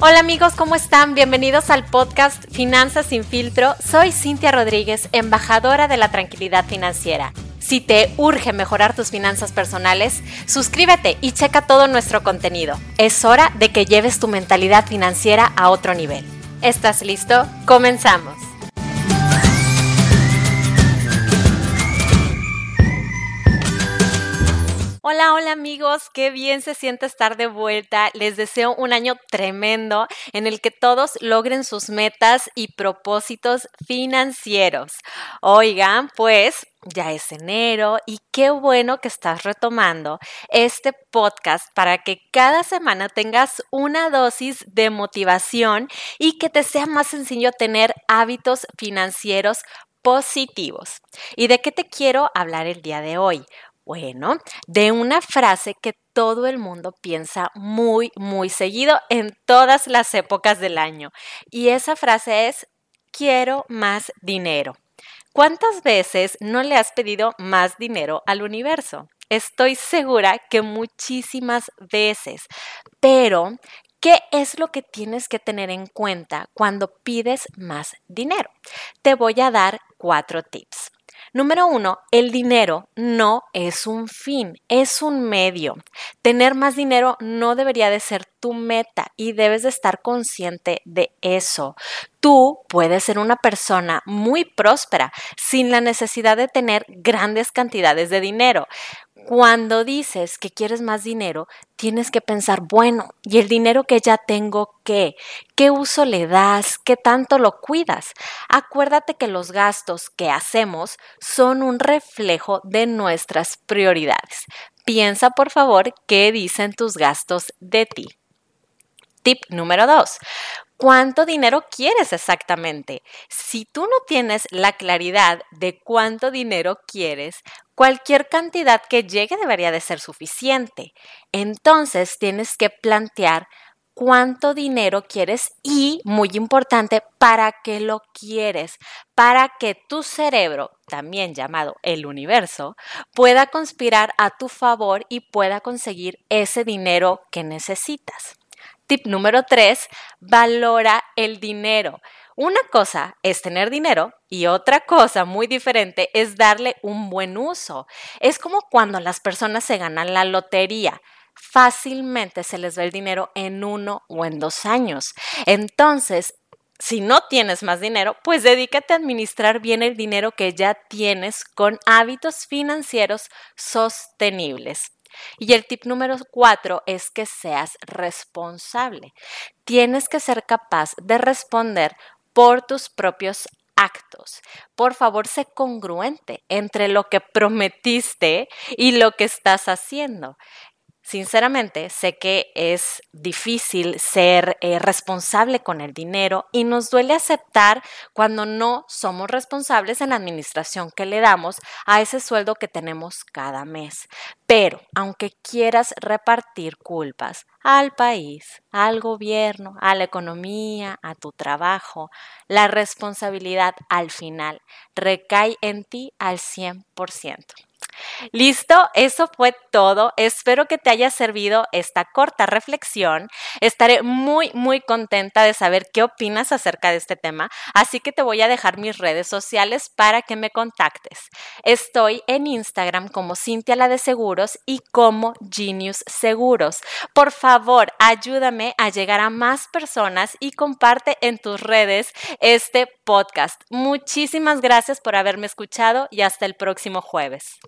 Hola amigos, ¿cómo están? Bienvenidos al podcast Finanzas sin filtro. Soy Cintia Rodríguez, embajadora de la tranquilidad financiera. Si te urge mejorar tus finanzas personales, suscríbete y checa todo nuestro contenido. Es hora de que lleves tu mentalidad financiera a otro nivel. ¿Estás listo? Comenzamos. Hola, hola amigos, qué bien se siente estar de vuelta. Les deseo un año tremendo en el que todos logren sus metas y propósitos financieros. Oigan, pues ya es enero y qué bueno que estás retomando este podcast para que cada semana tengas una dosis de motivación y que te sea más sencillo tener hábitos financieros positivos. ¿Y de qué te quiero hablar el día de hoy? Bueno, de una frase que todo el mundo piensa muy, muy seguido en todas las épocas del año. Y esa frase es, quiero más dinero. ¿Cuántas veces no le has pedido más dinero al universo? Estoy segura que muchísimas veces, pero ¿Qué es lo que tienes que tener en cuenta cuando pides más dinero? Te voy a dar cuatro tips. Número uno, el dinero no es un fin, es un medio. Tener más dinero no debería de ser tu meta y debes de estar consciente de eso. Tú puedes ser una persona muy próspera sin la necesidad de tener grandes cantidades de dinero. Cuando dices que quieres más dinero, tienes que pensar, bueno, ¿y el dinero que ya tengo qué? ¿Qué uso le das? ¿Qué tanto lo cuidas? Acuérdate que los gastos que hacemos son un reflejo de nuestras prioridades. Piensa, por favor, qué dicen tus gastos de ti. Tip número dos. ¿Cuánto dinero quieres exactamente? Si tú no tienes la claridad de cuánto dinero quieres, cualquier cantidad que llegue debería de ser suficiente. Entonces tienes que plantear cuánto dinero quieres y, muy importante, para qué lo quieres, para que tu cerebro, también llamado el universo, pueda conspirar a tu favor y pueda conseguir ese dinero que necesitas. Tip número tres, valora el dinero. Una cosa es tener dinero y otra cosa muy diferente es darle un buen uso. Es como cuando las personas se ganan la lotería. Fácilmente se les ve el dinero en uno o en dos años. Entonces, si no tienes más dinero, pues dedícate a administrar bien el dinero que ya tienes con hábitos financieros sostenibles. Y el tip número cuatro es que seas responsable. Tienes que ser capaz de responder por tus propios actos. Por favor, sé congruente entre lo que prometiste y lo que estás haciendo. Sinceramente, sé que es difícil ser eh, responsable con el dinero y nos duele aceptar cuando no somos responsables en la administración que le damos a ese sueldo que tenemos cada mes. Pero, aunque quieras repartir culpas al país, al gobierno, a la economía, a tu trabajo, la responsabilidad al final recae en ti al 100%. Listo, eso fue todo. Espero que te haya servido esta corta reflexión. Estaré muy, muy contenta de saber qué opinas acerca de este tema, así que te voy a dejar mis redes sociales para que me contactes. Estoy en Instagram como Cintia la de Seguros y como Genius Seguros. Por favor, ayúdame a llegar a más personas y comparte en tus redes este podcast. Muchísimas gracias por haberme escuchado y hasta el próximo jueves.